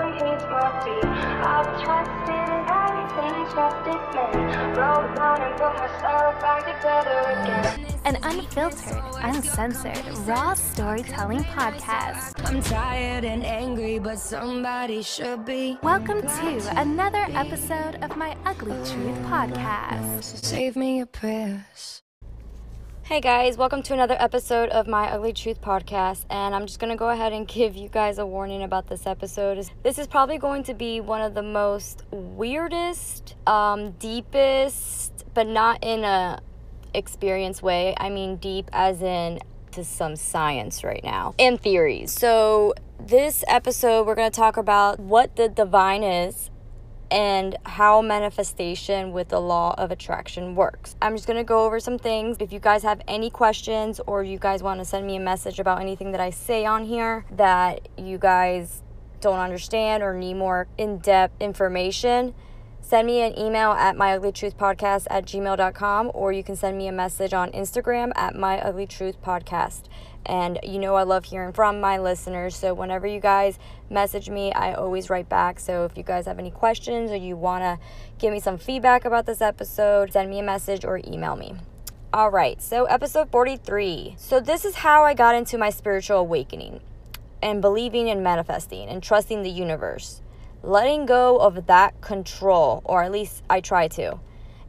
but he's my feet. I've trusted everything, trusted men. Down and put myself back together again. An unfiltered, uncensored, raw storytelling podcast. I'm tired and angry, but somebody should be. Welcome to another episode of my Ugly Truth podcast. Save me your prayers. Hey guys, welcome to another episode of my Ugly Truth podcast. And I'm just gonna go ahead and give you guys a warning about this episode. This is probably going to be one of the most weirdest, um, deepest, but not in a experience way. I mean deep as in to some science right now and theories. So this episode we're gonna talk about what the divine is and how manifestation with the law of attraction works. I'm just gonna go over some things. If you guys have any questions or you guys wanna send me a message about anything that I say on here that you guys don't understand or need more in depth information, send me an email at myuglytruthpodcast at gmail.com or you can send me a message on Instagram at myuglytruthpodcast. And you know, I love hearing from my listeners. So, whenever you guys message me, I always write back. So, if you guys have any questions or you want to give me some feedback about this episode, send me a message or email me. All right, so episode 43. So, this is how I got into my spiritual awakening and believing and manifesting and trusting the universe, letting go of that control, or at least I try to.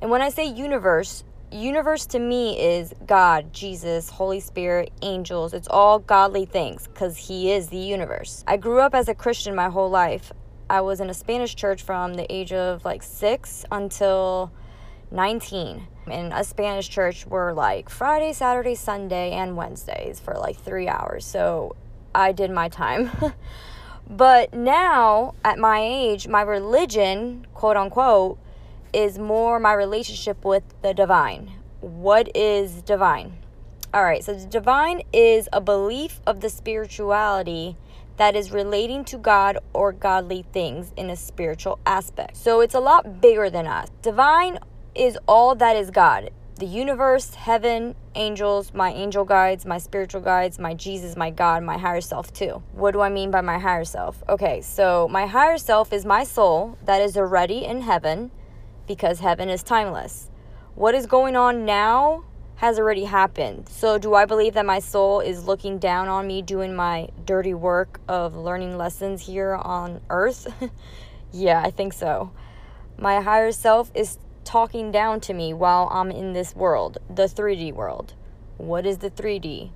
And when I say universe, universe to me is God, Jesus, Holy Spirit, angels. It's all godly things because He is the universe. I grew up as a Christian my whole life. I was in a Spanish church from the age of like six until 19. In a Spanish church, were like Friday, Saturday, Sunday, and Wednesdays for like three hours. So I did my time. but now, at my age, my religion, quote unquote, is more my relationship with the divine. What is divine? All right, so divine is a belief of the spirituality that is relating to God or godly things in a spiritual aspect. So it's a lot bigger than us. Divine is all that is God the universe, heaven, angels, my angel guides, my spiritual guides, my Jesus, my God, my higher self, too. What do I mean by my higher self? Okay, so my higher self is my soul that is already in heaven because heaven is timeless. What is going on now has already happened. So, do I believe that my soul is looking down on me doing my dirty work of learning lessons here on earth? yeah, I think so. My higher self is talking down to me while I'm in this world, the 3D world. What is the 3D?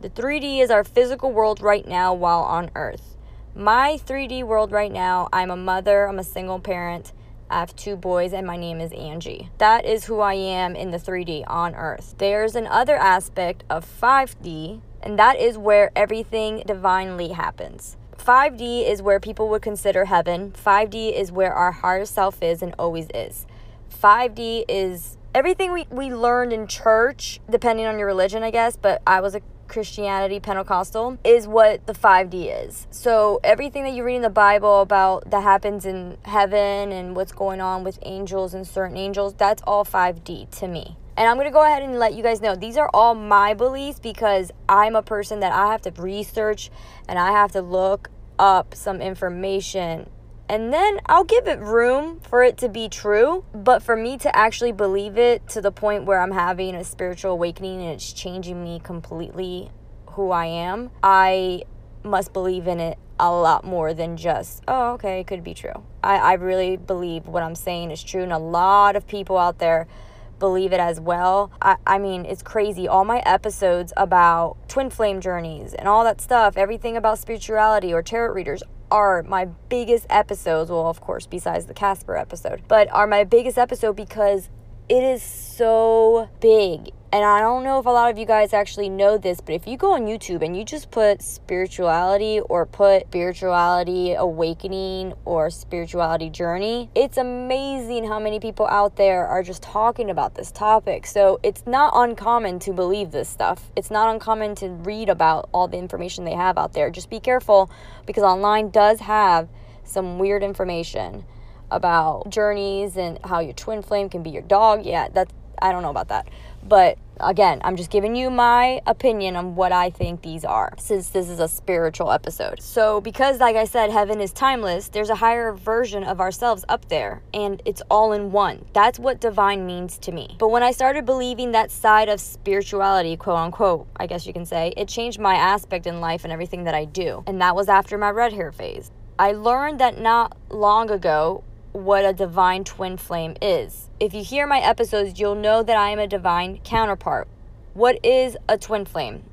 The 3D is our physical world right now while on earth. My 3D world right now, I'm a mother, I'm a single parent. I have two boys, and my name is Angie. That is who I am in the 3D on Earth. There's another aspect of 5D, and that is where everything divinely happens. 5D is where people would consider heaven. 5D is where our higher self is and always is. 5D is everything we, we learned in church, depending on your religion, I guess, but I was a Christianity Pentecostal is what the 5D is. So everything that you read in the Bible about that happens in heaven and what's going on with angels and certain angels, that's all 5D to me. And I'm going to go ahead and let you guys know these are all my beliefs because I'm a person that I have to research and I have to look up some information and then I'll give it room for it to be true. But for me to actually believe it to the point where I'm having a spiritual awakening and it's changing me completely who I am, I must believe in it a lot more than just, oh, okay, it could be true. I, I really believe what I'm saying is true, and a lot of people out there believe it as well. I, I mean, it's crazy. All my episodes about twin flame journeys and all that stuff, everything about spirituality or tarot readers, are my biggest episodes. Well, of course, besides the Casper episode, but are my biggest episode because it is so big. And I don't know if a lot of you guys actually know this, but if you go on YouTube and you just put spirituality or put spirituality awakening or spirituality journey, it's amazing how many people out there are just talking about this topic. So it's not uncommon to believe this stuff. It's not uncommon to read about all the information they have out there. Just be careful because online does have some weird information about journeys and how your twin flame can be your dog. Yeah, that's I don't know about that. But again, I'm just giving you my opinion on what I think these are since this is a spiritual episode. So, because, like I said, heaven is timeless, there's a higher version of ourselves up there and it's all in one. That's what divine means to me. But when I started believing that side of spirituality, quote unquote, I guess you can say, it changed my aspect in life and everything that I do. And that was after my red hair phase. I learned that not long ago what a divine twin flame is. If you hear my episodes, you'll know that I am a divine counterpart. What is a twin flame?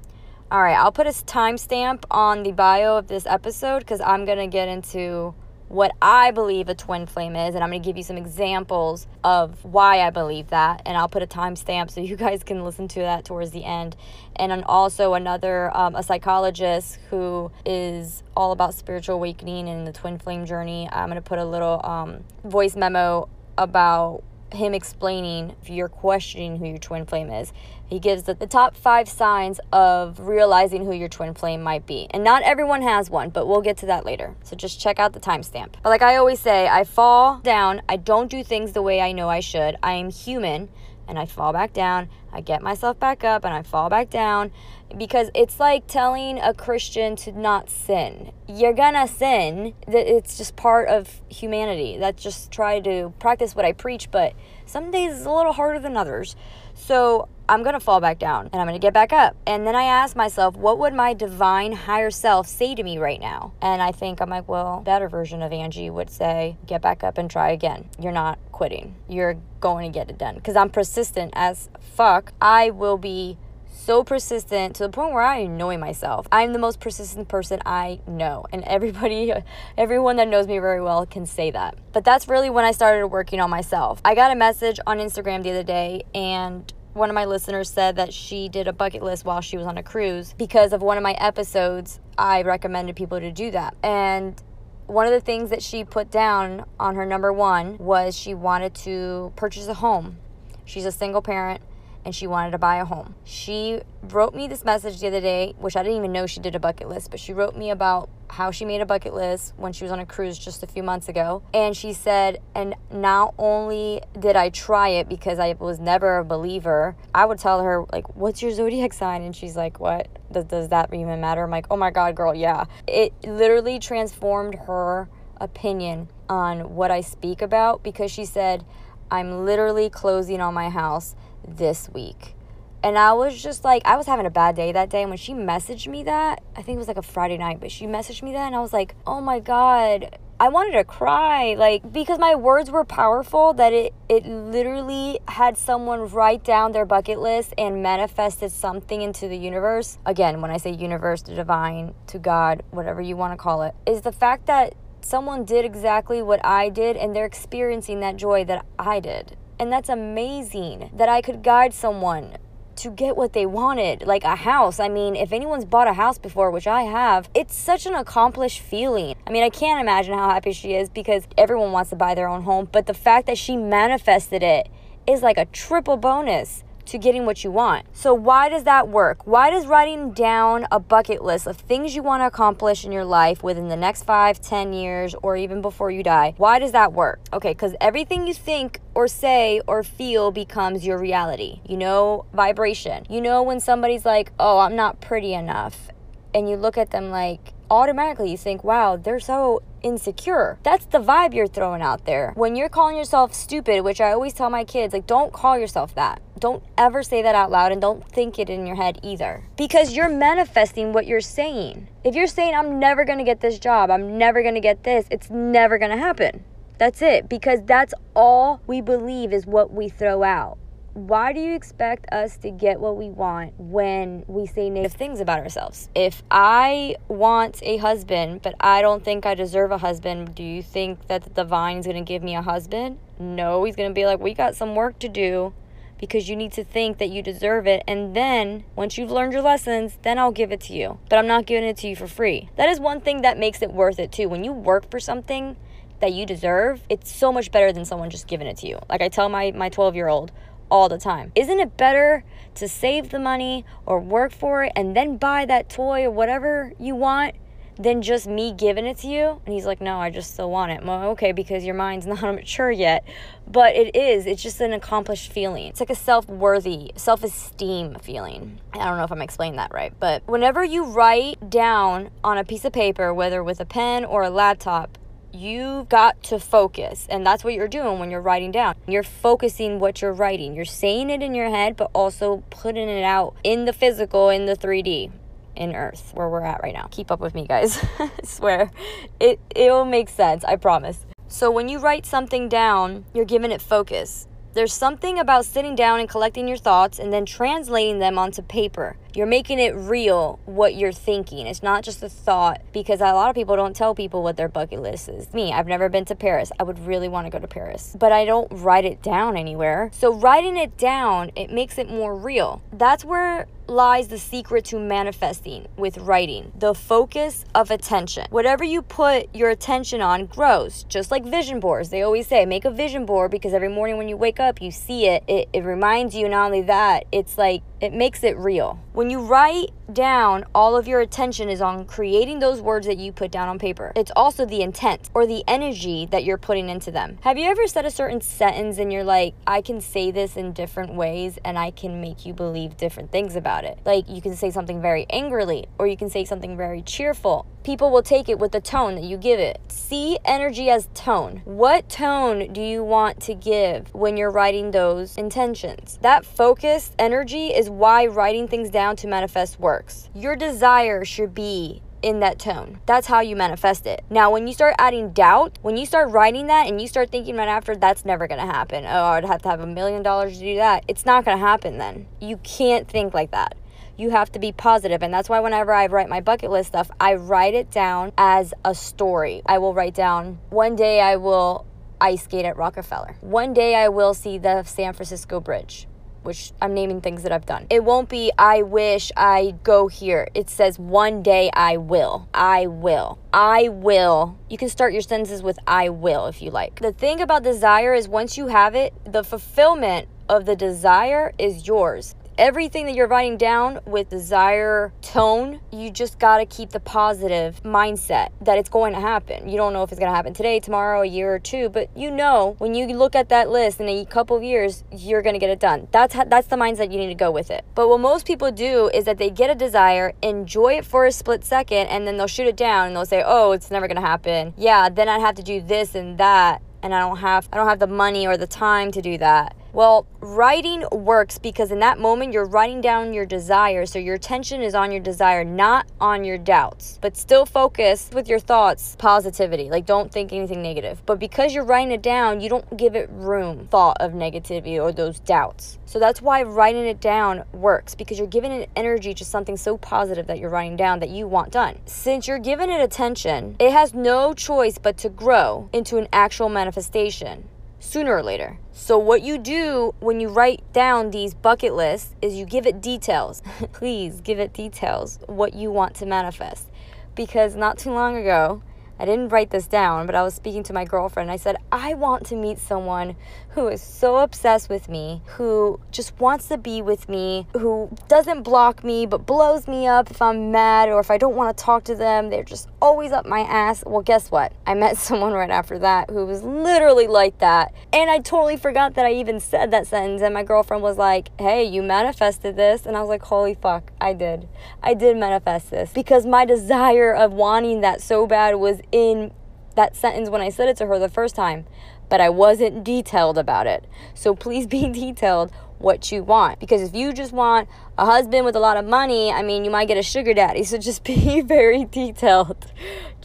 All right, I'll put a timestamp on the bio of this episode because I'm going to get into what I believe a twin flame is, and I'm going to give you some examples of why I believe that. And I'll put a timestamp so you guys can listen to that towards the end. And then also another, um, a psychologist who is all about spiritual awakening and the twin flame journey. I'm going to put a little um, voice memo about him explaining if you're questioning who your twin flame is. He gives the, the top five signs of realizing who your twin flame might be. And not everyone has one, but we'll get to that later. So just check out the timestamp. But like I always say, I fall down. I don't do things the way I know I should. I am human and I fall back down. I get myself back up and I fall back down because it's like telling a Christian to not sin. You're gonna sin. It's just part of humanity. That's just try to practice what I preach, but some days it's a little harder than others. So I'm gonna fall back down and I'm gonna get back up. And then I ask myself, what would my divine higher self say to me right now? And I think I'm like, well, better version of Angie would say, get back up and try again. You're not quitting. You're going to get it done. Because I'm persistent as fuck. I will be so persistent to the point where I annoy myself. I'm the most persistent person I know, and everybody, everyone that knows me very well can say that. But that's really when I started working on myself. I got a message on Instagram the other day, and one of my listeners said that she did a bucket list while she was on a cruise because of one of my episodes. I recommended people to do that. And one of the things that she put down on her number one was she wanted to purchase a home. She's a single parent and she wanted to buy a home. She wrote me this message the other day, which I didn't even know she did a bucket list, but she wrote me about how she made a bucket list when she was on a cruise just a few months ago. And she said, and not only did I try it because I was never a believer, I would tell her, like, what's your zodiac sign? And she's like, what? Does, does that even matter? I'm like, oh my God, girl, yeah. It literally transformed her opinion on what I speak about because she said, I'm literally closing on my house this week. And I was just like, I was having a bad day that day. And when she messaged me that, I think it was like a Friday night, but she messaged me that, and I was like, oh my God. I wanted to cry, like, because my words were powerful that it, it literally had someone write down their bucket list and manifested something into the universe. Again, when I say universe, to divine, to God, whatever you want to call it, is the fact that someone did exactly what I did and they're experiencing that joy that I did. And that's amazing that I could guide someone to get what they wanted, like a house. I mean, if anyone's bought a house before, which I have, it's such an accomplished feeling. I mean, I can't imagine how happy she is because everyone wants to buy their own home, but the fact that she manifested it is like a triple bonus to getting what you want. So, why does that work? Why does writing down a bucket list of things you want to accomplish in your life within the next five, ten years, or even before you die, why does that work? Okay, because everything you think or say or feel becomes your reality. You know, vibration. You know, when somebody's like, oh, I'm not pretty enough, and you look at them like, automatically you think, wow, they're so insecure. That's the vibe you're throwing out there. When you're calling yourself stupid, which I always tell my kids, like, don't call yourself that. Don't ever say that out loud and don't think it in your head either. Because you're manifesting what you're saying. If you're saying, I'm never gonna get this job, I'm never gonna get this, it's never gonna happen. That's it. Because that's all we believe is what we throw out why do you expect us to get what we want when we say negative things about ourselves? If I want a husband, but I don't think I deserve a husband, do you think that the divine is going to give me a husband? No, he's going to be like, we got some work to do because you need to think that you deserve it. And then, once you've learned your lessons, then I'll give it to you. But I'm not giving it to you for free. That is one thing that makes it worth it, too. When you work for something, that you deserve, it's so much better than someone just giving it to you. Like I tell my my 12 year old, all the time. Isn't it better to save the money or work for it and then buy that toy or whatever you want than just me giving it to you. And he's like, no, I just still want it. I'm okay, because your mind's not mature yet. But it is. It's just an accomplished feeling. It's like a self worthy, self esteem feeling. I don't know if I'm explaining that right. But whenever you write down on a piece of paper, whether with a pen or a laptop, you've got to focus and that's what you're doing when you're writing down you're focusing what you're writing you're saying it in your head but also putting it out in the physical in the 3d in earth where we're at right now. Keep up with me guys. I swear. It it'll make sense i promise. So when you write something down you're giving it focus. There's something about sitting down and collecting your thoughts and then translating them onto paper. You're making it real what you're thinking. It's not just a thought because a lot of people don't tell people what their bucket list is. Me, I've never been to Paris. I would really want to go to Paris, but I don't write it down anywhere. So writing it down, it makes it more real. That's where lies the secret to manifesting with writing the focus of attention. Whatever you put your attention on grows, just like vision boards. They always say make a vision board because every morning when you wake up, you see it. It, it reminds you not only that, it's like it makes it real. When you write down, all of your attention is on creating those words that you put down on paper. It's also the intent or the energy that you're putting into them. Have you ever said a certain sentence and you're like, I can say this in different ways and I can make you believe different things about it? Like you can say something very angrily or you can say something very cheerful. People will take it with the tone that you give it. See energy as tone. What tone do you want to give when you're writing those intentions? That focused energy is why writing things down to manifest works. Your desire should be in that tone. That's how you manifest it. Now, when you start adding doubt, when you start writing that and you start thinking right after, that's never gonna happen. Oh, I'd have to have a million dollars to do that. It's not gonna happen then. You can't think like that you have to be positive and that's why whenever i write my bucket list stuff i write it down as a story i will write down one day i will ice skate at rockefeller one day i will see the san francisco bridge which I'm naming things that I've done. It won't be, I wish I go here. It says, one day I will. I will. I will. You can start your sentences with I will if you like. The thing about desire is once you have it, the fulfillment of the desire is yours everything that you're writing down with desire tone, you just got to keep the positive mindset that it's going to happen. You don't know if it's going to happen today, tomorrow, a year or two, but you know when you look at that list in a couple of years, you're going to get it done. That's how, that's the mindset you need to go with it. But what most people do is that they get a desire, enjoy it for a split second, and then they'll shoot it down and they'll say, "Oh, it's never going to happen." Yeah, then i'd have to do this and that, and I don't have I don't have the money or the time to do that well, writing works because in that moment you're writing down your desire. So your attention is on your desire, not on your doubts. But still focus with your thoughts, positivity. Like don't think anything negative. But because you're writing it down, you don't give it room, thought of negativity or those doubts. So that's why writing it down works because you're giving it energy to something so positive that you're writing down that you want done. Since you're giving it attention, it has no choice but to grow into an actual manifestation sooner or later. So, what you do when you write down these bucket lists is you give it details. Please give it details what you want to manifest. Because not too long ago, I didn't write this down, but I was speaking to my girlfriend. I said, I want to meet someone who is so obsessed with me, who just wants to be with me, who doesn't block me but blows me up if I'm mad or if I don't want to talk to them. They're just always up my ass. Well, guess what? I met someone right after that who was literally like that. And I totally forgot that I even said that sentence. And my girlfriend was like, Hey, you manifested this. And I was like, Holy fuck, I did. I did manifest this because my desire of wanting that so bad was in that sentence when I said it to her the first time but I wasn't detailed about it. So please be detailed what you want. Because if you just want a husband with a lot of money, I mean, you might get a sugar daddy. So just be very detailed.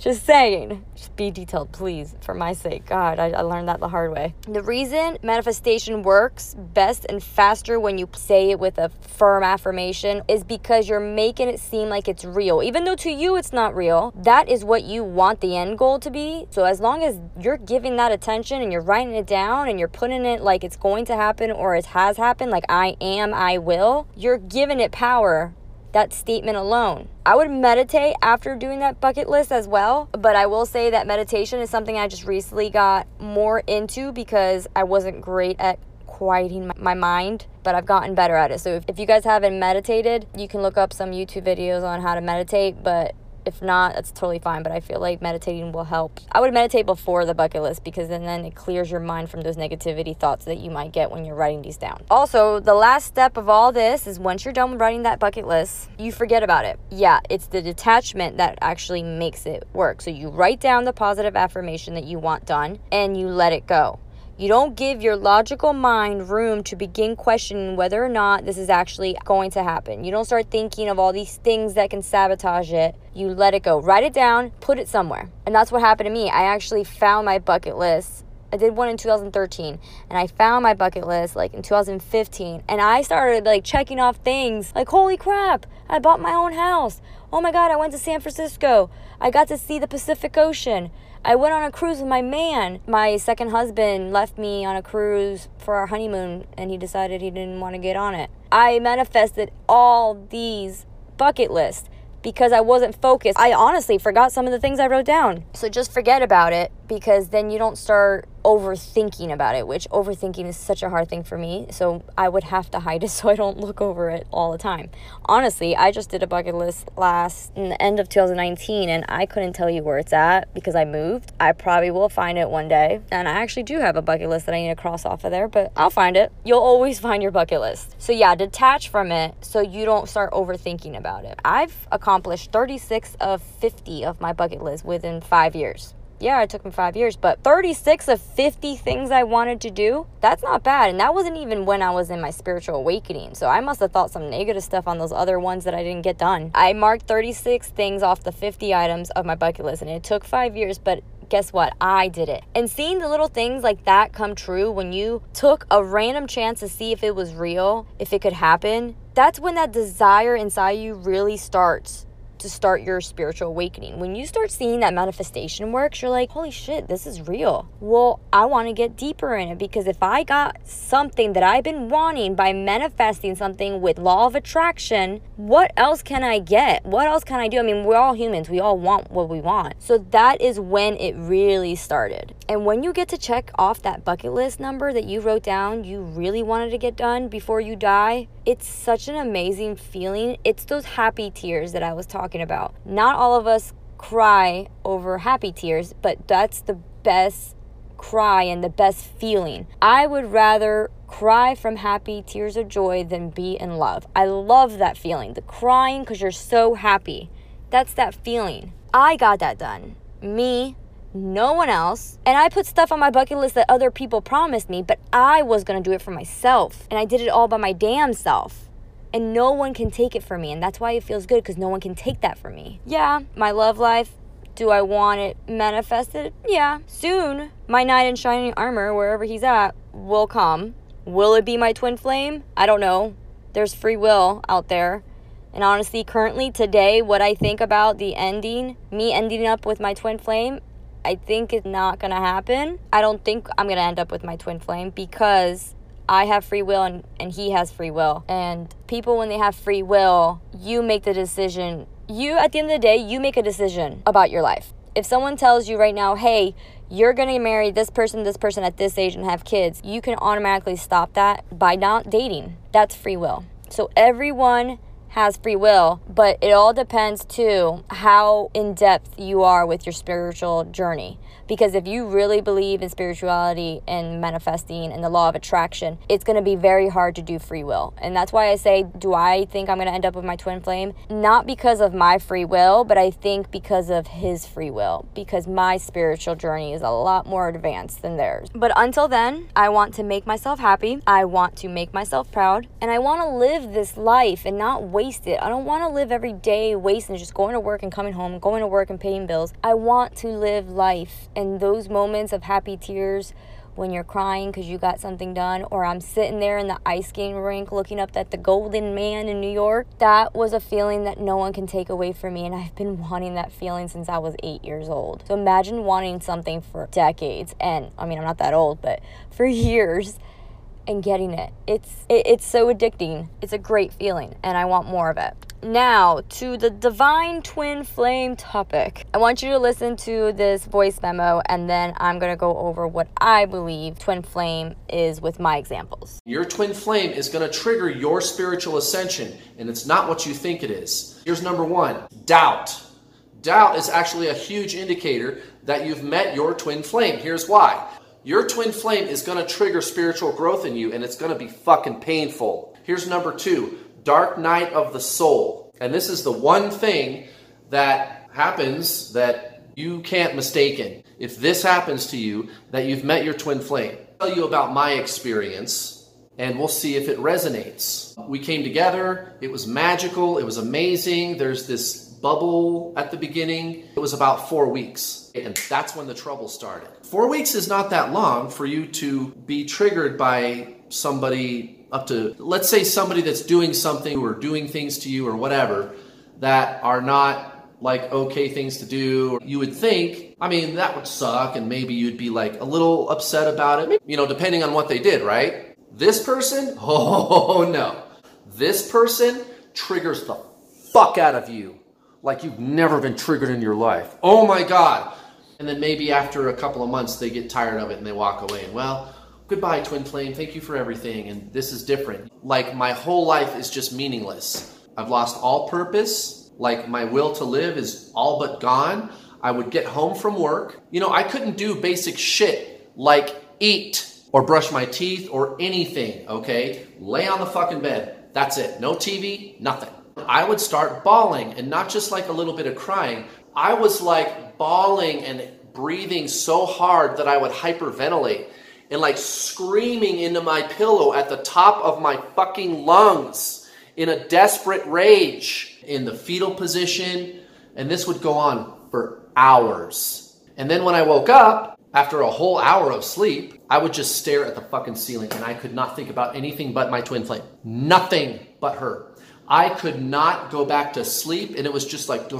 Just saying. Just be detailed, please, for my sake. God, I, I, learned that the hard way. The reason manifestation works best and faster when you say it with a firm affirmation is because you're making it seem like it's real. Even though to you it's not real, that is what you want the end goal to be. So as long as you're giving that attention and you're writing it down and you're putting it like it's going to happen or it has happened, like I am, I will, you're giving it power that statement alone. I would meditate after doing that bucket list as well, but I will say that meditation is something I just recently got more into because I wasn't great at quieting my mind, but I've gotten better at it. So if, if you guys haven't meditated, you can look up some YouTube videos on how to meditate, but If not, that's totally fine, but I feel like meditating will help. I would meditate before the bucket list because then, then it clears your mind from those negativity thoughts that you might get when you're writing these down. Also, the last step of all this is once you're done writing that bucket list, you forget about it. Yeah, it's the detachment that actually makes it work. So you write down the positive affirmation that you want done and you let it go. You don't give your logical mind room to begin questioning whether or not this is actually going to happen. You don't start thinking of all these things that can sabotage it. You let it go. Write it down, put it somewhere. And that's what happened to me. I actually found my bucket list. I did one in 2013 and I found my bucket list like in 2015 and I started like checking off things like holy crap, I bought my own house. Oh my god, I went to San Francisco. I got to see the Pacific Ocean. I went on a cruise with my man. My second husband left me on a cruise for our honeymoon and he decided he didn't want to get on it. I manifested all these bucket lists because I wasn't focused. I honestly forgot some of the things I wrote down. So just forget about it because then you don't start overthinking about it, which overthinking is such a hard thing for me. So I would have to hide it so I don't look over it all the time. Honestly, I just did a bucket list last in the end of 2019 and I couldn't tell you where it's at because I moved. I probably will find it one day. And I actually do have a bucket list that I need to cross off of there, but I'll find it. You'll always find your bucket list. So yeah, detach from it so you don't start overthinking about it. I've accomplished 36 of 50 of my bucket list within 5 years yeah, it took me five years, but 36 of 50 things I wanted to do, that's not bad. And that wasn't even when I was in my spiritual awakening. So I must have thought some negative stuff on those other ones that I didn't get done. I marked 36 things off the 50 items of my bucket list, and it took five years, but guess what? I did it. And seeing the little things like that come true when you took a random chance to see if it was real, if it could happen, that's when that desire inside you really starts to start your spiritual awakening. When you start seeing that manifestation works, you're like, holy shit, this is real. Well, I want to get deeper in it because if I got something that I've been wanting by manifesting something with law of attraction, what else can I get? What else can I do? I mean, we're all humans, we all want what we want. So that is when it really started. And when you get to check off that bucket list number that you wrote down, you really wanted to get done before you die, it's such an amazing feeling. It's those happy tears that I was talking about. Not all of us cry over happy tears, but that's the best cry and the best feeling. I would rather cry from happy tears of joy than be in love. I love that feeling. The crying because you're so happy. That's that feeling. I got that done. Me, no one else. And I put stuff on my bucket list that other people promised me, but I was gonna do it for myself. And I did it all by my damn self. And no one can take it from me. And that's why it feels good because no one can take that from me. Yeah, my love life. Do I want it manifested? Yeah. Soon, my knight in shining armor, wherever he's at, will come. Will it be my twin flame? I don't know. There's free will out there. And honestly, currently, today, what I think about the ending, me ending up with my twin flame, I think it's not to happen. I don't think I'm to end up with my twin flame because I have free will and, and he has free will. And people, when they have free will, you make the decision. You, at the end of the day, you make a decision about your life. If someone tells you right now, hey, you're going to marry this person, this person at this age and have kids, you can automatically stop that by not dating. That's free will. So everyone has free will, but it all depends too how in depth you are with your spiritual journey. Because if you really believe in spirituality and manifesting and the law of attraction, it's going to be very hard to do free will. And that's why I say, do I think I'm going to end up with my twin flame? Not because of my free will, but I think because of his free will. Because my spiritual journey is a lot more advanced than theirs. But until then, I want to make myself happy. I want to make myself proud. And I want to live this life and not waste it. I don't want to live every day wasting just going to work and coming home, going to work and paying bills. I want to live life and those moments of happy tears when you're crying because you got something done, or I'm sitting there in the ice skating rink looking up at the Golden Man in New York, that was a feeling that no one can take away from me. And I've been wanting that feeling since I was eight years old. So imagine wanting something for decades, and I mean, I'm not that old, but for years. And getting it. It's it, it's so addicting. It's a great feeling and I want more of it. Now, to the divine twin flame topic. I want you to listen to this voice memo and then I'm going to go over what I believe twin flame is with my examples. Your twin flame is going to trigger your spiritual ascension, and it's not what you think it is. Here's number one doubt. Doubt is actually a huge indicator that you've met your twin flame. Here's why. Your twin flame is going to trigger spiritual growth in you and it's going to be fucking painful. Here's number two dark night of the soul. And this is the one thing that happens that you can't mistake in. If this happens to you, that you've met your twin flame. I'll tell you about my experience and we'll see if it resonates. We came together, it was magical, it was amazing. There's this bubble at the beginning. It was about four weeks, and that's when the trouble started. Four weeks is not that long for you to be triggered by somebody up to, let's say, somebody that's doing something or doing things to you or whatever that are not like okay things to do. You would think, I mean, that would suck, and maybe you'd be like a little upset about it, you know, depending on what they did, right? This person, oh no. This person triggers the fuck out of you like you've never been triggered in your life. Oh my God. And then maybe after a couple of months, they get tired of it and they walk away. And well, goodbye, Twin Flame. Thank you for everything. And this is different. Like my whole life is just meaningless. I've lost all purpose. Like my will to live is all but gone. I would get home from work. You know, I couldn't do basic shit like eat or brush my teeth or anything, okay? Lay on the fucking bed. That's it. No TV, nothing. I would start bawling and not just like a little bit of crying. I was like bawling and breathing so hard that I would hyperventilate and like screaming into my pillow at the top of my fucking lungs in a desperate rage in the fetal position. And this would go on for hours. And then when I woke up, after a whole hour of sleep, I would just stare at the fucking ceiling and I could not think about anything but my twin flame. Nothing but her. I could not go back to sleep, and it was just like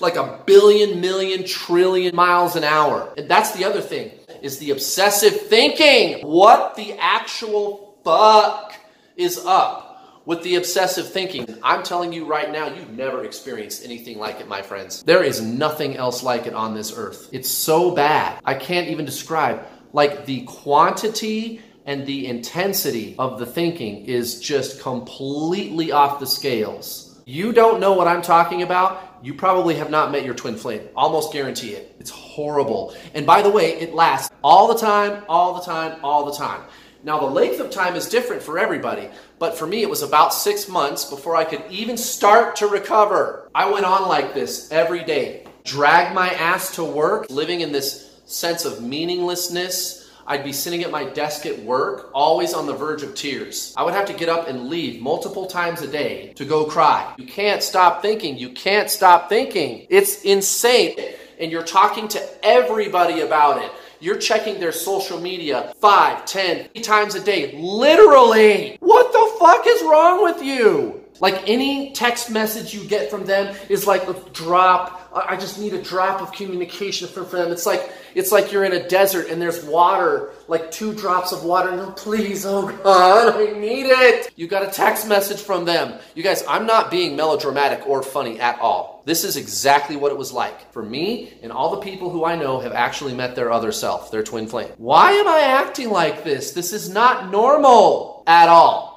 like a billion, million, trillion miles an hour. And that's the other thing is the obsessive thinking. What the actual fuck is up with the obsessive thinking? I'm telling you right now, you've never experienced anything like it, my friends. There is nothing else like it on this earth. It's so bad. I can't even describe like the quantity and the intensity of the thinking is just completely off the scales. You don't know what I'm talking about. You probably have not met your twin flame. Almost guarantee it. It's horrible. And by the way, it lasts all the time, all the time, all the time. Now, the length of time is different for everybody, but for me, it was about six months before I could even start to recover. I went on like this every day, dragged my ass to work, living in this sense of meaninglessness I'd be sitting at my desk at work, always on the verge of tears. I would have to get up and leave multiple times a day to go cry. You can't stop thinking. You can't stop thinking. It's insane. And you're talking to everybody about it. You're checking their social media five, ten times a day. Literally. What the fuck is wrong with you? Like any text message you get from them is like a drop. I just need a drop of communication from them. It's like it's like you're in a desert and there's water, like two drops of water. No, please, oh God, I need it. You got a text message from them. You guys, I'm not being melodramatic or funny at all. This is exactly what it was like for me and all the people who I know have actually met their other self, their twin flame. Why am I acting like this? This is not normal at all.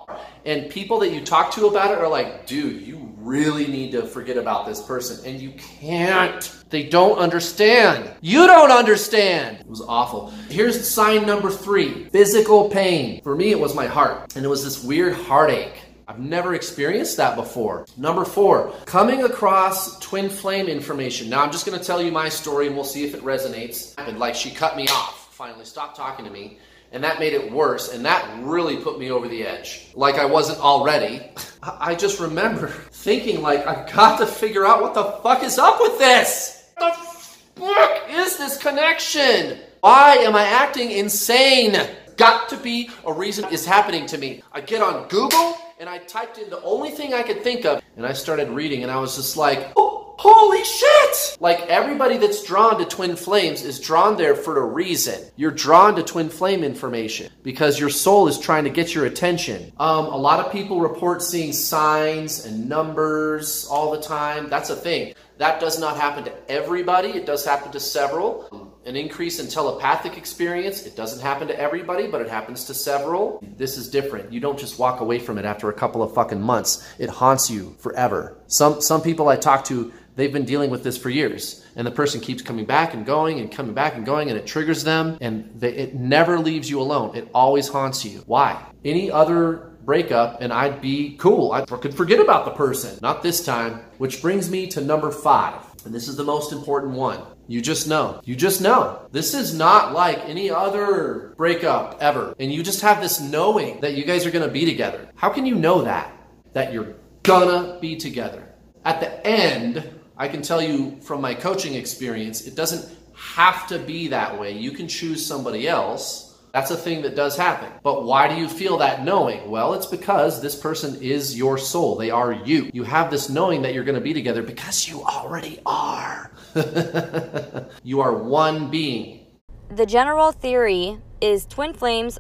And people that you talk to about it are like, dude, you really need to forget about this person. And you can't. They don't understand. You don't understand. It was awful. Here's sign number three physical pain. For me, it was my heart. And it was this weird heartache. I've never experienced that before. Number four, coming across twin flame information. Now, I'm just going to tell you my story and we'll see if it resonates. Like she cut me off, finally stopped talking to me and that made it worse, and that really put me over the edge. Like I wasn't already. I just remember thinking, like, I've got to figure out what the fuck is up with this. What the fuck is this connection? Why am I acting insane? Got to be a reason is happening to me. I get on Google and I typed in the only thing I could think of, and I started reading, and I was just like, oh, Holy shit! Like everybody that's drawn to twin flames is drawn there for a reason. You're drawn to twin flame information because your soul is trying to get your attention. Um, a lot of people report seeing signs and numbers all the time. That's a thing. That does not happen to everybody. It does happen to several. An increase in telepathic experience, it doesn't happen to everybody, but it happens to several. This is different. You don't just walk away from it after a couple of fucking months. It haunts you forever. Some some people I talk to they've been dealing with this for years and the person keeps coming back and going and coming back and going and it triggers them and they, it never leaves you alone it always haunts you why any other breakup and i'd be cool i could forget about the person not this time which brings me to number five and this is the most important one you just know. You just know. This is not like any other breakup ever. And you just have this knowing that you guys are going to be together. How can you know that? That you're gonna be together. At the end, I can tell you from my coaching experience, it doesn't have to be that way. You can choose somebody else. That's a thing that does happen. But why do you feel that knowing? Well, it's because this person is your soul. They are you. You have this knowing that you're going to be together because you already are. you are one being. The general theory is twin flames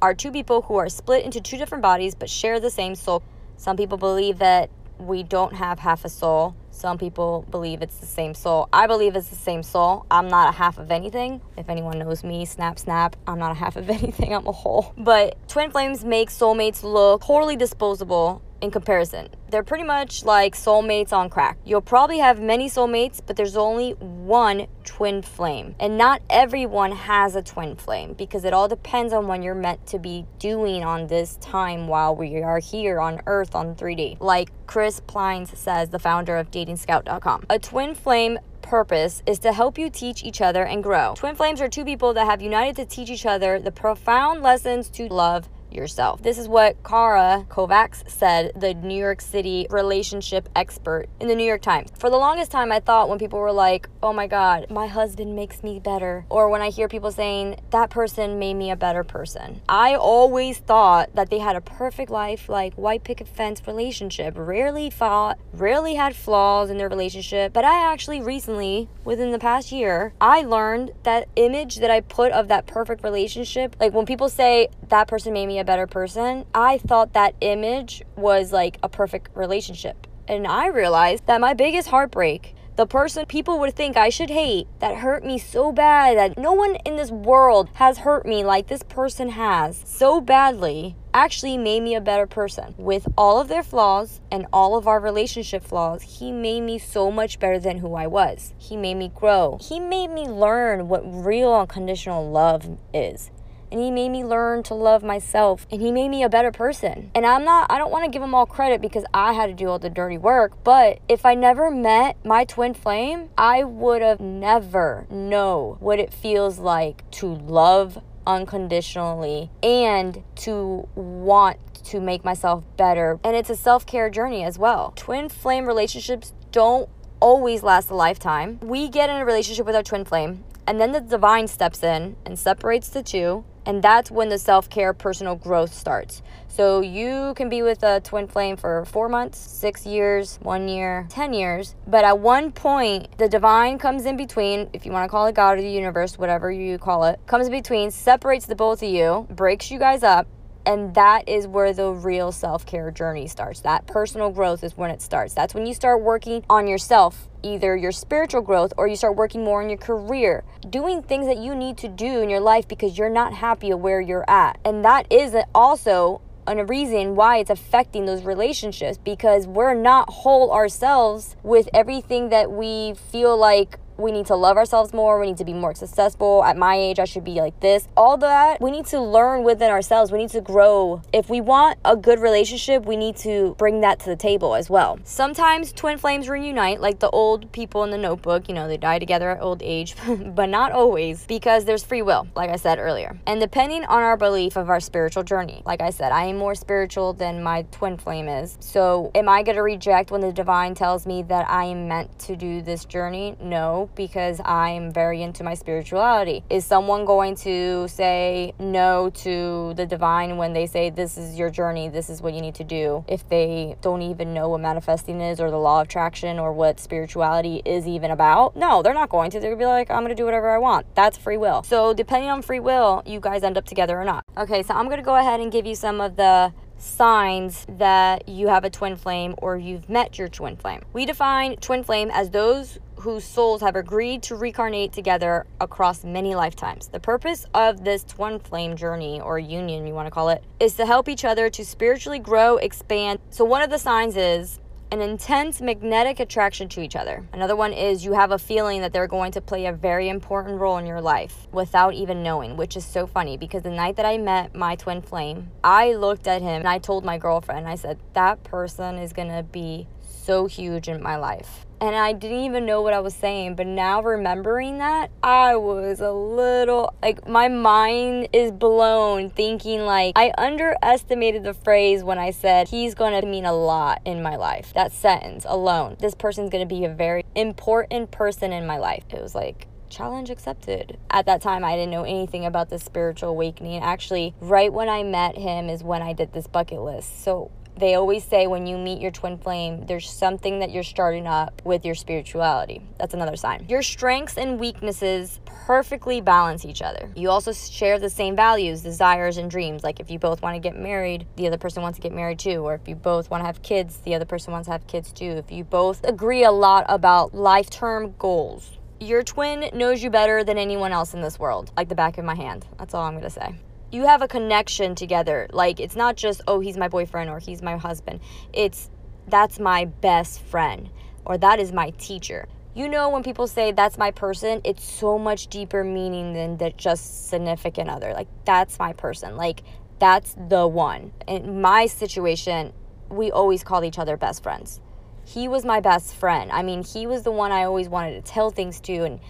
are two people who are split into two different bodies but share the same soul. Some people believe that we don't have half a soul. Some people believe it's the same soul. I believe it's the same soul. I'm not a half of anything. If anyone knows me, snap, snap, I'm not a half of anything. I'm a whole. But twin flames make soulmates look totally disposable in comparison. They're pretty much like soulmates on crack. You'll probably have many soulmates, but there's only one twin flame. And not everyone has a twin flame because it all depends on when you're meant to be doing on this time while we are here on Earth on 3D. Like Chris Pleines says, the founder of datingscout.com. A twin flame purpose is to help you teach each other and grow. Twin flames are two people that have united to teach each other the profound lessons to love yourself. This is what Kara Kovacs said, the New York City relationship expert in the New York Times. For the longest time, I thought when people were like, oh my God, my husband makes me better, or when I hear people saying, that person made me a better person, I always thought that they had a perfect life, like white picket fence relationship, rarely fought, rarely had flaws in their relationship. But I actually recently, within the past year, I learned that image that I put of that perfect relationship, like when people say, that person made me a better person, I thought that image was like a perfect relationship. And I realized that my biggest heartbreak, the person people would think I should hate, that hurt me so bad that no one in this world has hurt me like this person has so badly, actually made me a better person. With all of their flaws and all of our relationship flaws, he made me so much better than who I was. He made me grow. He made me learn what real unconditional love is and he made me learn to love myself and he made me a better person. And I'm not I don't want to give him all credit because I had to do all the dirty work, but if I never met my twin flame, I would have never know what it feels like to love unconditionally and to want to make myself better. And it's a self-care journey as well. Twin flame relationships don't always last a lifetime. We get in a relationship with our twin flame and then the divine steps in and separates the two and that's when the self care personal growth starts. So you can be with a twin flame for four months, six years, one year, 10 years. But at one point, the divine comes in between, if you want to call it God or the universe, whatever you call it, comes in between, separates the both of you, breaks you guys up, and that is where the real self care journey starts. That personal growth is when it starts. That's when you start working on yourself, either your spiritual growth or you start working more on your career, doing things that you need to do in your life because you're not happy where you're at. And that is also a reason why it's affecting those relationships because we're not whole ourselves with everything that we feel like we need to love ourselves more. We need to be more successful. At my age, I should be like this. All that, we need to learn within ourselves. We need to grow. If we want a good relationship, we need to bring that to the table as well. Sometimes twin flames reunite, like the old people in the notebook. You know, they die together at old age, but not always because there's free will, like I said earlier. And depending on our belief of our spiritual journey, like I said, I am more spiritual than my twin flame is. So, am I going to reject when the divine tells me that I am meant to do this journey? No because I'm very into my spirituality. Is someone going to say no to the divine when they say this is your journey, this is what you need to do, if they don't even know what manifesting is or the law of attraction or what spirituality is even about? No, they're not going to. They're going to be like, I'm going to do whatever I want. That's free will. So, depending on free will, you guys end up together or not. Okay, so I'm going to go ahead and give you some of the signs that you have a twin flame or you've met your twin flame. We define twin flame as those whose souls have agreed to reincarnate together across many lifetimes. The purpose of this twin flame journey or union, you want to call it, is to help each other to spiritually grow, expand. So, one of the signs is an intense magnetic attraction to each other. Another one is you have a feeling that they're going to play a very important role in your life without even knowing, which is so funny because the night that I met my twin flame, I looked at him and I told my girlfriend, I said, that person is going to be so huge in my life. And I didn't even know what I was saying, but now remembering that, I was a little like my mind is blown thinking like I underestimated the phrase when I said he's going to mean a lot in my life. That sentence alone. This person's going to be a very important person in my life. It was like challenge accepted. At that time, I didn't know anything about the spiritual awakening. Actually, right when I met him is when I did this bucket list. So they always say when you meet your twin flame, there's something that you're starting up with your spirituality. That's another sign. Your strengths and weaknesses perfectly balance each other. You also share the same values, desires, and dreams. Like if you both want to get married, the other person wants to get married too. Or if you both want to have kids, the other person wants to have kids too. If you both agree a lot about life term goals. Your twin knows you better than anyone else in this world, like the back of my hand. That's all I'm going to say you have a connection together. Like it's not just oh he's my boyfriend or he's my husband. It's that's my best friend or that is my teacher. You know when people say that's my person, it's so much deeper meaning than that just significant other. Like that's my person. Like that's the one. In my situation, we always called each other best friends. He was my best friend. I mean, he was the one I always wanted to tell things to and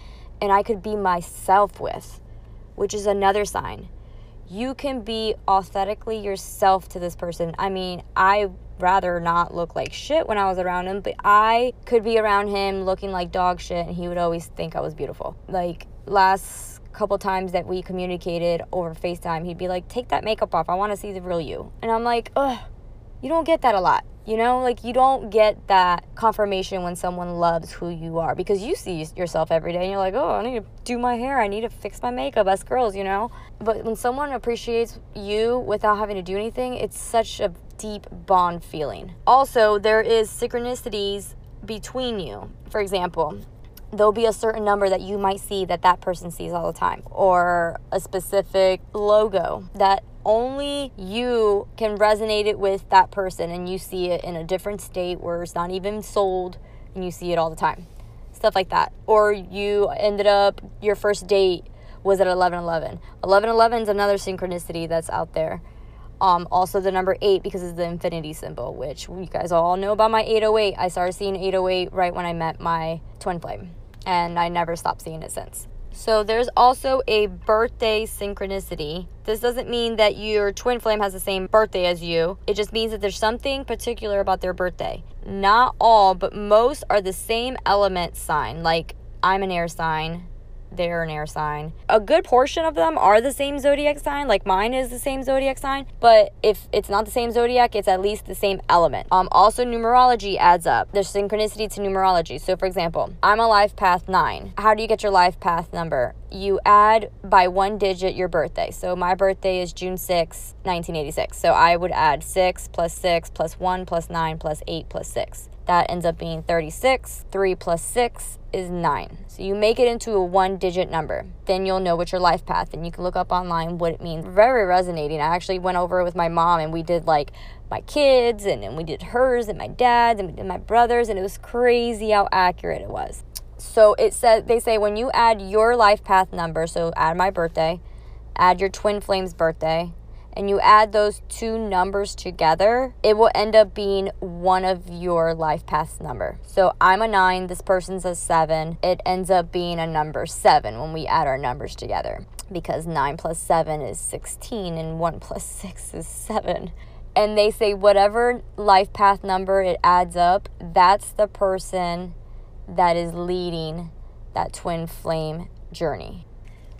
and I could be myself with, which is another sign you can be authentically yourself to this person. I mean, I rather not look like shit when I was around him, but I could be around him looking like dog shit and he would always think I was beautiful. Like last couple times that we communicated over FaceTime, he'd be like, "Take that makeup off. I want to see the real you." And I'm like, "Ugh, you don't get that a lot." You know, like you don't get that confirmation when someone loves who you are because you see yourself every day and you're like, oh, I need to do my hair, I need to fix my makeup, Us girls, you know? But when someone appreciates you without having to do anything, it's such a deep bond feeling. Also, there is synchronicities between you. For example, there'll be a certain number that you might see that that person sees all the time or a specific logo that only you can resonate it with that person and you see it in a different state where it's not even sold and you see it all the time. Stuff like that. Or you ended up, your first date was at 1111. 1111 is another synchronicity that's out there. Um, also, the number eight because it's the infinity symbol, which you guys all know about my 808. I started seeing 808 right when I met my twin flame, and I never stopped seeing it since. So there's also a birthday synchronicity. This doesn't mean that your twin flame has the same birthday as you. It just means that there's something particular about their birthday. Not all, but most are the same element sign. Like I'm an air sign, they're an air sign. A good portion of them are the same zodiac sign, like mine is the same zodiac sign, but if it's not the same zodiac, it's at least the same element. Um, also, numerology adds up. There's synchronicity to numerology. So, for example, I'm a life path nine. How do you get your life path number? You add by one digit your birthday. So, my birthday is June 6, 1986. So, I would add 6 plus 6 plus 1 plus 9 plus 8 plus 6. That ends up being 36. 3 plus 6 is 9. So you make it into a one digit number. Then you'll know what your life path and you can look up online what it means. Very resonating. I actually went over with my mom and we did like my kids and, and we did hers and my dad's and we did my brother's and it was crazy how accurate it was. So it said they say when you add your life path number, so add my birthday, add your twin flame's birthday, and you add those two numbers together, it will end up being one of your life paths number. So I'm a nine, this person's a seven. It ends up being a number seven when we add our numbers together because nine plus seven is 16 and one plus six is seven. And they say whatever life path number it adds up, that's the person that is leading that twin flame journey.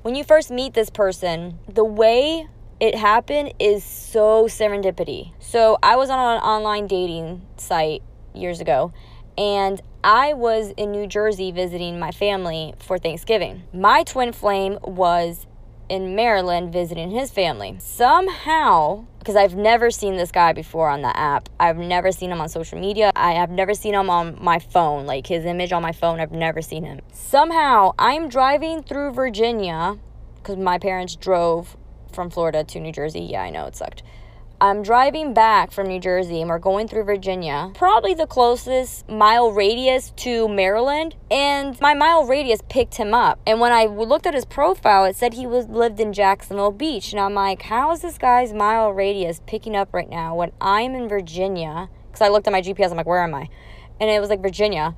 When you first meet this person, the way it happened is so serendipity. So I was on an online dating site years ago and I was in New Jersey visiting my family for Thanksgiving. My twin flame was in Maryland visiting his family. Somehow, because I've never seen this guy before on the app, I've never seen him on social media, I have never seen him on my phone, like his image on my phone, I've never seen him. Somehow, I'm driving through Virginia because my parents drove from Florida to New Jersey. Yeah, I know it sucked. I'm driving back from New Jersey and we're going through Virginia, probably the closest mile radius to Maryland, and my mile radius picked him up. And when I looked at his profile, it said he was lived in Jacksonville Beach, and I'm like, how is this guy's mile radius picking up right now when I'm in Virginia? Because I looked at my GPS, I'm like, where am I? And it was like Virginia.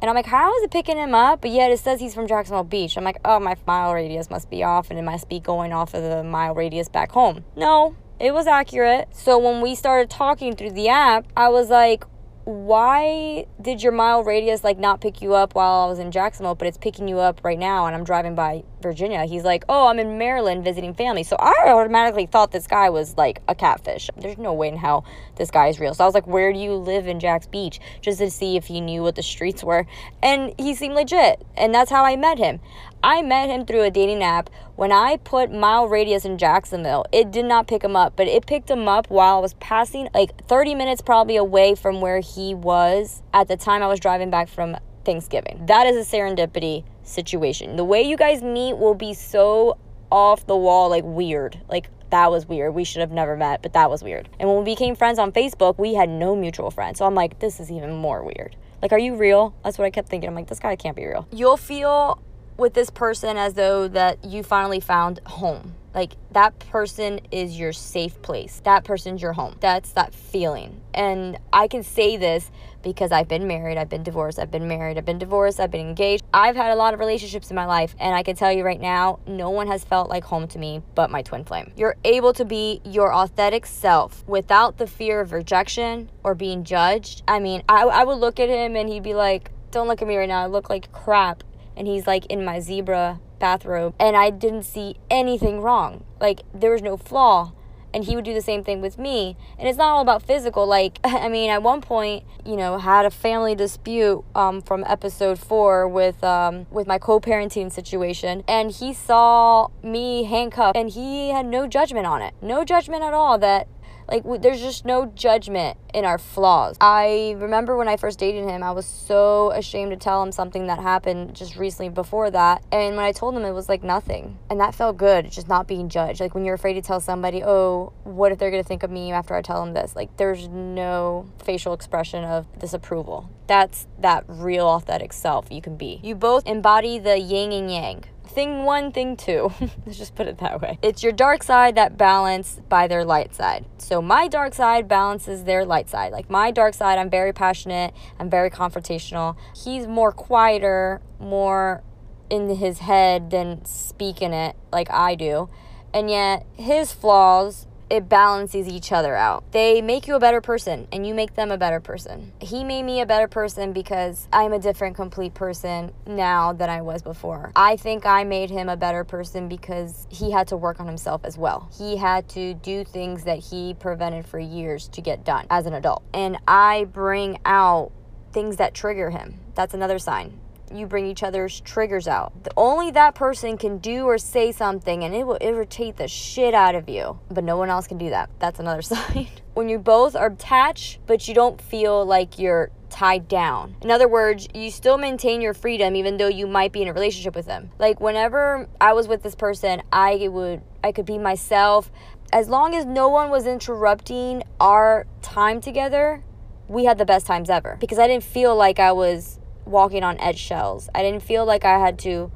And I'm like, how is it picking him up? But yet it says he's from Jacksonville Beach. I'm like, oh, my mile radius must be off and it must be going off of the mile radius back home. No, it was accurate. So when we started talking through the app, I was like, why did your mile radius like not pick you up while I was in Jacksonville, but it's picking you up right now and I'm driving by Virginia? He's like, oh, I'm in Maryland visiting family. So I automatically thought this guy was like a catfish. There's no way in hell this guy is real. So I was like, where do you live in Jax Beach? Just to see if he knew what the streets were. And he seemed legit. And that's how I met him. I met him through a dating app. When I put mile radius in Jacksonville, it did not pick him up, but it picked him up while I was passing like 30 minutes probably away from where he was at the time I was driving back from Thanksgiving. That is a serendipity situation. The way you guys meet will be so off the wall, like weird. Like that was weird. We should have never met, but that was weird. And when we became friends on Facebook, we had no mutual friends. So I'm like, this is even more weird. Like, are you real? That's what I kept thinking. I'm like, this guy can't be real. You'll feel with this person as though that you finally found home. Like that person is your safe place. That person's your home. That's that feeling. And I can say this because I've been married, I've been divorced, I've been married, I've been divorced, I've been engaged. I've had a lot of relationships in my life, and I can tell you right now, no one has felt like home to me but my twin flame. You're able to be your authentic self without the fear of rejection or being judged. I mean, I, I would look at him and he'd be like, Don't look at me right now, I look like crap and he's like in my zebra bathrobe and I didn't see anything wrong. Like there was no flaw. And he would do the same thing with me. And it's not all about physical. Like, I mean, at one point, you know, had a family dispute um, from episode four with um, with my co-parenting situation, and he saw me handcuffed, and he had no judgment on it, no judgment at all. That like, there's just no judgment in our flaws. I remember when I first dated him, I was so ashamed to tell him something that happened just recently before that. And when I told him, it was like nothing. And that felt good, just not being judged. Like, when you're afraid to tell somebody, oh, what if they're going to think of me after I tell them this? Like, there's no facial expression of disapproval. That's that real authentic self you can be. You both embody the yin and yang thing one, thing two. Let's just put it that way. It's your dark side that balanced by their light side. So my dark side balances their light side. Like my dark side, I'm very passionate, I'm very confrontational. He's more quieter, more in his head than speaking it like I do. And yet his flaws it balances each other out. They make you a better person and you make them a better person. He made me a better person because I'm a different, complete person now than I was before. I think I made him a better person because he had to work on himself as well. He had to do things that he prevented for years to get done as an adult. And I bring out things that trigger him. That's another sign you bring each other's triggers out. Only that person can do or say something and it will irritate the shit out of you. But no one else can do that. That's another sign. when you both are attached, but you don't feel like you're tied down. In other words, you still maintain your freedom even though you might be in a relationship with them. Like whenever I was with this person, I would I could be myself. As long as no one was interrupting our time together, we had the best times ever because I didn't feel like I was walking on eggshells. I didn't feel like I had to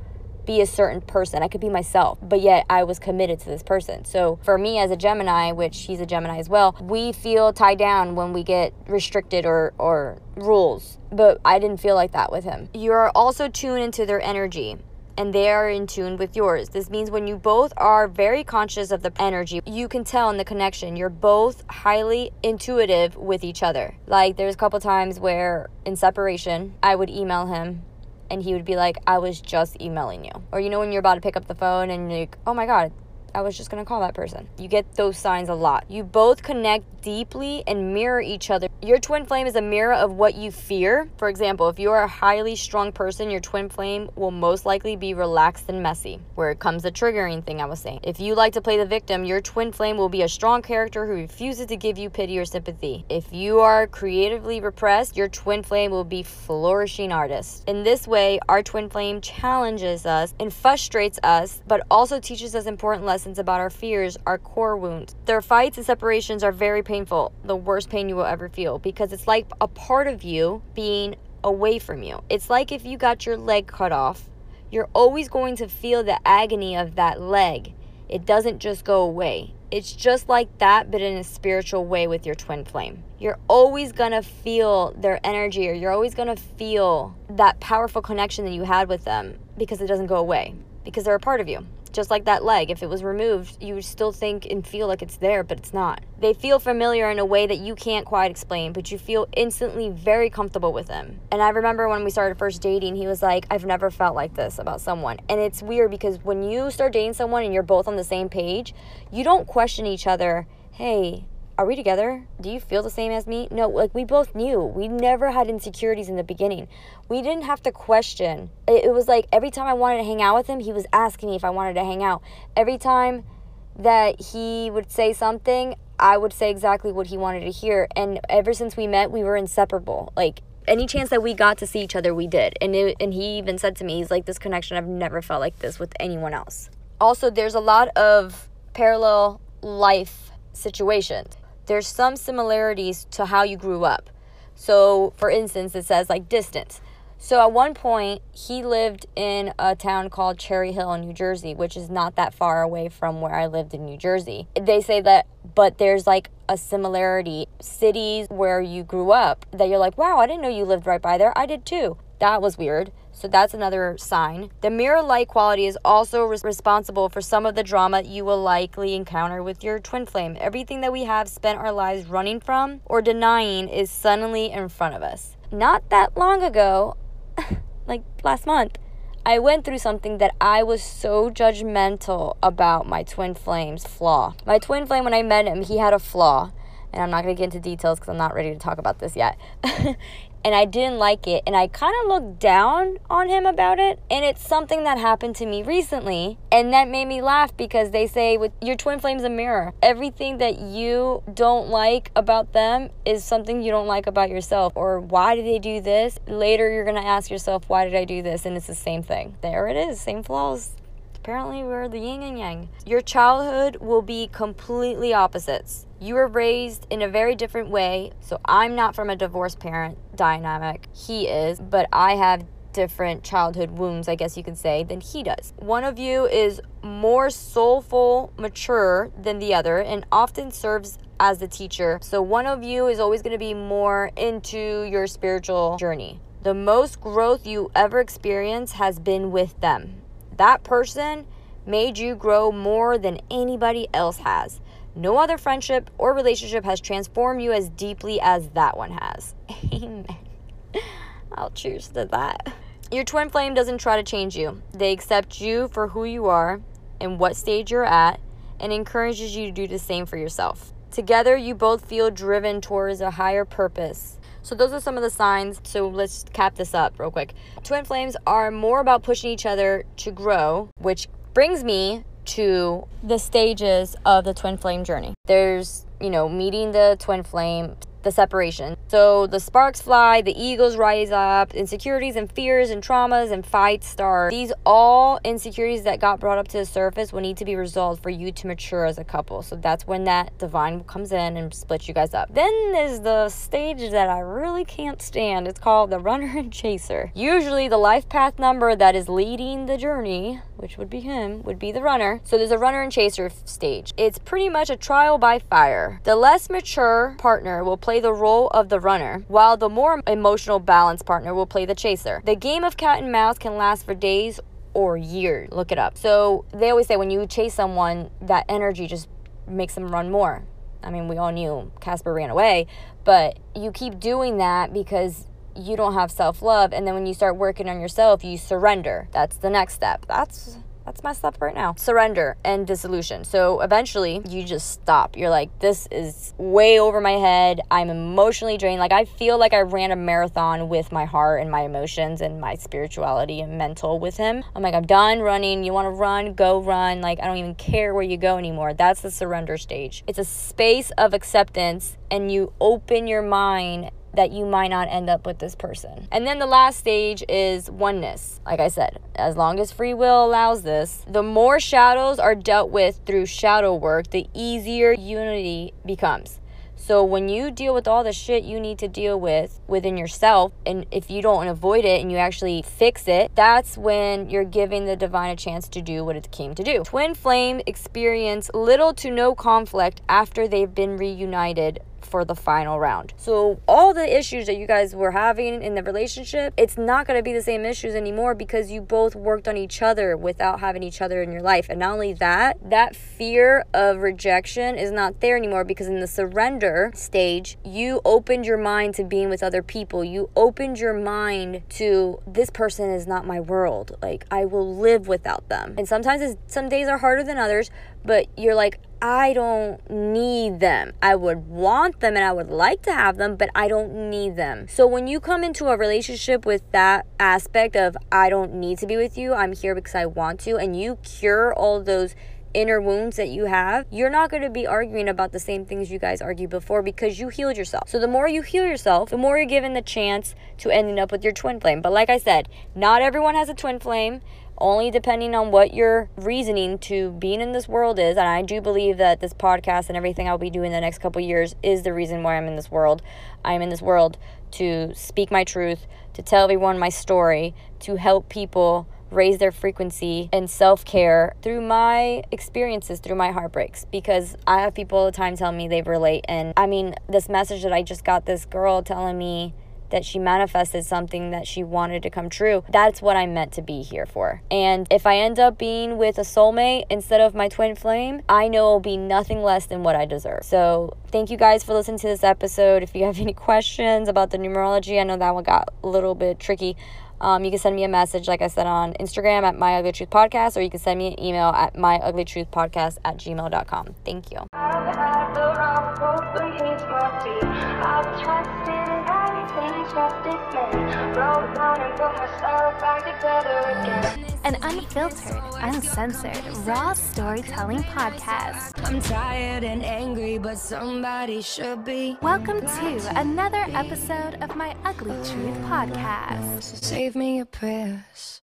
be a certain person. I could be myself, but yet I was committed to this person. So for me as a Gemini, which he's a Gemini as well, we feel tied down when we get restricted or or rules. But I didn't feel like that with him. You're also tuned into their energy and they are in tune with yours. This means when you both are very conscious of the energy, you can tell in the connection. You're both highly intuitive with each other. Like there's a couple times where in separation, I would email him and he would be like, I was just emailing you. Or you know when you're about to pick up the phone and you're like, oh my god, I was just gonna call that person. You get those signs a lot. You both connect deeply and mirror each other. Your twin flame is a mirror of what you fear. For example, if you are a highly strong person, your twin flame will most likely be relaxed and messy. Where it comes the triggering thing I was saying. If you like to play the victim, your twin flame will be a strong character who refuses to give you pity or sympathy. If you are creatively repressed, your twin flame will be flourishing artist. In this way, our twin flame challenges us and frustrates us, but also teaches us important lessons lessons about our fears, our core wounds. Their fights and separations are very painful, the worst pain you will ever feel, because it's like a part of you being away from you. It's like if you got your leg cut off, you're always going to feel the agony of that leg. It doesn't just go away. It's just like that, but in a spiritual way with your twin flame. You're always gonna feel their energy, or you're always gonna feel that powerful connection that you had with them because it doesn't go away, because they're a part of you. Just like that leg, if it was removed, you would still think and feel like it's there, but it's not. They feel familiar in a way that you can't quite explain, but you feel instantly very comfortable with them. And I remember when we started first dating, he was like, I've never felt like this about someone. And it's weird because when you start dating someone and you're both on the same page, you don't question each other, hey, are we together? Do you feel the same as me? No, like we both knew. We never had insecurities in the beginning. We didn't have to question. It, it was like every time I wanted to hang out with him, he was asking me if I wanted to hang out. Every time that he would say something, I would say exactly what he wanted to hear. And ever since we met, we were inseparable. Like any chance that we got to see each other, we did. And it, and he even said to me, he's like, this connection, I've never felt like this with anyone else. Also, there's a lot of parallel life situations there's some similarities to how you grew up. So, for instance, it says like distance. So, at one point, he lived in a town called Cherry Hill in New Jersey, which is not that far away from where I lived in New Jersey. They say that, but there's like a similarity. Cities where you grew up that you're like, wow, I didn't know you lived right by there. I did too. That was weird. So that's another sign. The mirror light quality is also res- responsible for some of the drama you will likely encounter with your twin flame. Everything that we have spent our lives running from or denying is suddenly in front of us. Not that long ago, like last month, I went through something that I was so judgmental about my twin flame's flaw. My twin flame, when I met him, he had a flaw. And I'm not going to get into details because I'm not ready to talk about this yet. and I didn't like it and I kind of looked down on him about it and it's something that happened to me recently and that made me laugh because they say with your twin flame's a mirror. Everything that you don't like about them is something you don't like about yourself or why did they do this? Later you're going to ask yourself why did I do this? And it's the same thing. There it is same flaws. Apparently we're the yin and yang. Your childhood will be completely opposites you were raised in a very different way. So I'm not from a divorced parent dynamic. He is, but I have different childhood wounds, I guess you could say, than he does. One of you is more soulful, mature than the other, and often serves as the teacher. So one of you is always going to be more into your spiritual journey. The most growth you ever experience has been with them. That person made you grow more than anybody else has. No other friendship or relationship has transformed you as deeply as that one has. Amen. I'll cheers to that. Your twin flame doesn't try to change you. They accept you for who you are and what stage you're at and encourages you to do the same for yourself. Together, you both feel driven towards a higher purpose. So, those are some of the signs. So, let's cap this up real quick. Twin flames are more about pushing each other to grow, which brings me to the stages of the twin flame journey. There's, you know, meeting the twin flame, the separation. So the sparks fly, the egos rise up, insecurities and fears and traumas and fights start. These all insecurities that got brought up to the surface will need to be resolved for you to mature as a couple. So that's when that divine comes in and splits you guys up. Then there's the stage that I really can't stand. It's called the runner and chaser. Usually the life path number that is leading the journey, which would be him, would be the runner. So there's a runner and chaser stage. It's pretty much a trial by fire. The less mature partner will play the role of the runner, while the more emotional balanced partner will play the chaser. The game of cat and mouse can last for days or years. Look it up. So they always say when you chase someone, that energy just makes them run more. I mean, we all knew Casper ran away, but you keep doing that because you don't have self love. And then when you start working on yourself, you surrender. That's the next step. That's that's messed up right now. Surrender and dissolution. So eventually you just stop. You're like, this is way over my head. I'm emotionally drained. Like I feel like I ran a marathon with my heart and my emotions and my spirituality and mental with him. I'm like, I'm done running. You want to run? Go run. Like I don't even care where you go anymore. That's the surrender stage. It's a space of acceptance and you open your mind that you might not end up with this person. And then the last stage is oneness. Like I said, as long as free will allows this, the more shadows are dealt with through shadow work, the easier unity becomes. So when you deal with all the shit you need to deal with within yourself, and if you don't avoid it and you actually fix it, that's when you're giving the divine a chance to do what it came to do. Twin flame experience little to no conflict after they've been reunited for the final round. So all the issues that you guys were having in the relationship, it's not going to be the same issues anymore because you both worked on each other without having each other in your life. And not only that, that fear of rejection is not there anymore because in the surrender stage, you opened your mind to being with other people. You opened your mind to this person is not my world. Like I will live without them. And sometimes some days are harder than others, but you're like I don't need them. I would want them and I would like to have them, but I don't need them. So when you come into a relationship with that aspect of I don't need to be with you, I'm here because I want to, and you cure all those inner wounds that you have, you're not going to be arguing about the same things you guys argued before because you healed yourself. So the more you heal yourself, the more you're given the chance to ending up with your twin flame. But like I said, not everyone has a twin flame only depending on what your reasoning to being in this world is. And I do believe that this podcast and everything I'll be doing the next couple years is the reason why I'm in this world. I'm in this world to speak my truth, to tell everyone my story, to help people raise their frequency and self care through my experiences, through my heartbreaks. Because I have people all the time tell me they relate. And I mean, this message that I just got this girl telling me that she manifested something that she wanted to come true. That's what I'm meant to be here for. And if I end up being with a soulmate instead of my twin flame, I know it'll be nothing less than what I deserve. So thank you guys for listening to this episode. If you have any questions about the numerology, I know that one got a little bit tricky. Um, you can send me a message, like I said, on Instagram at My Ugly Truth Podcast, or you can send me an email at myuglytruthpodcast at gmail.com. Thank you. An unfiltered, uncensored, raw storytelling podcast. I'm tired and angry, but somebody should be. Welcome to another episode of my Ugly Truth podcast. Save me your prayers.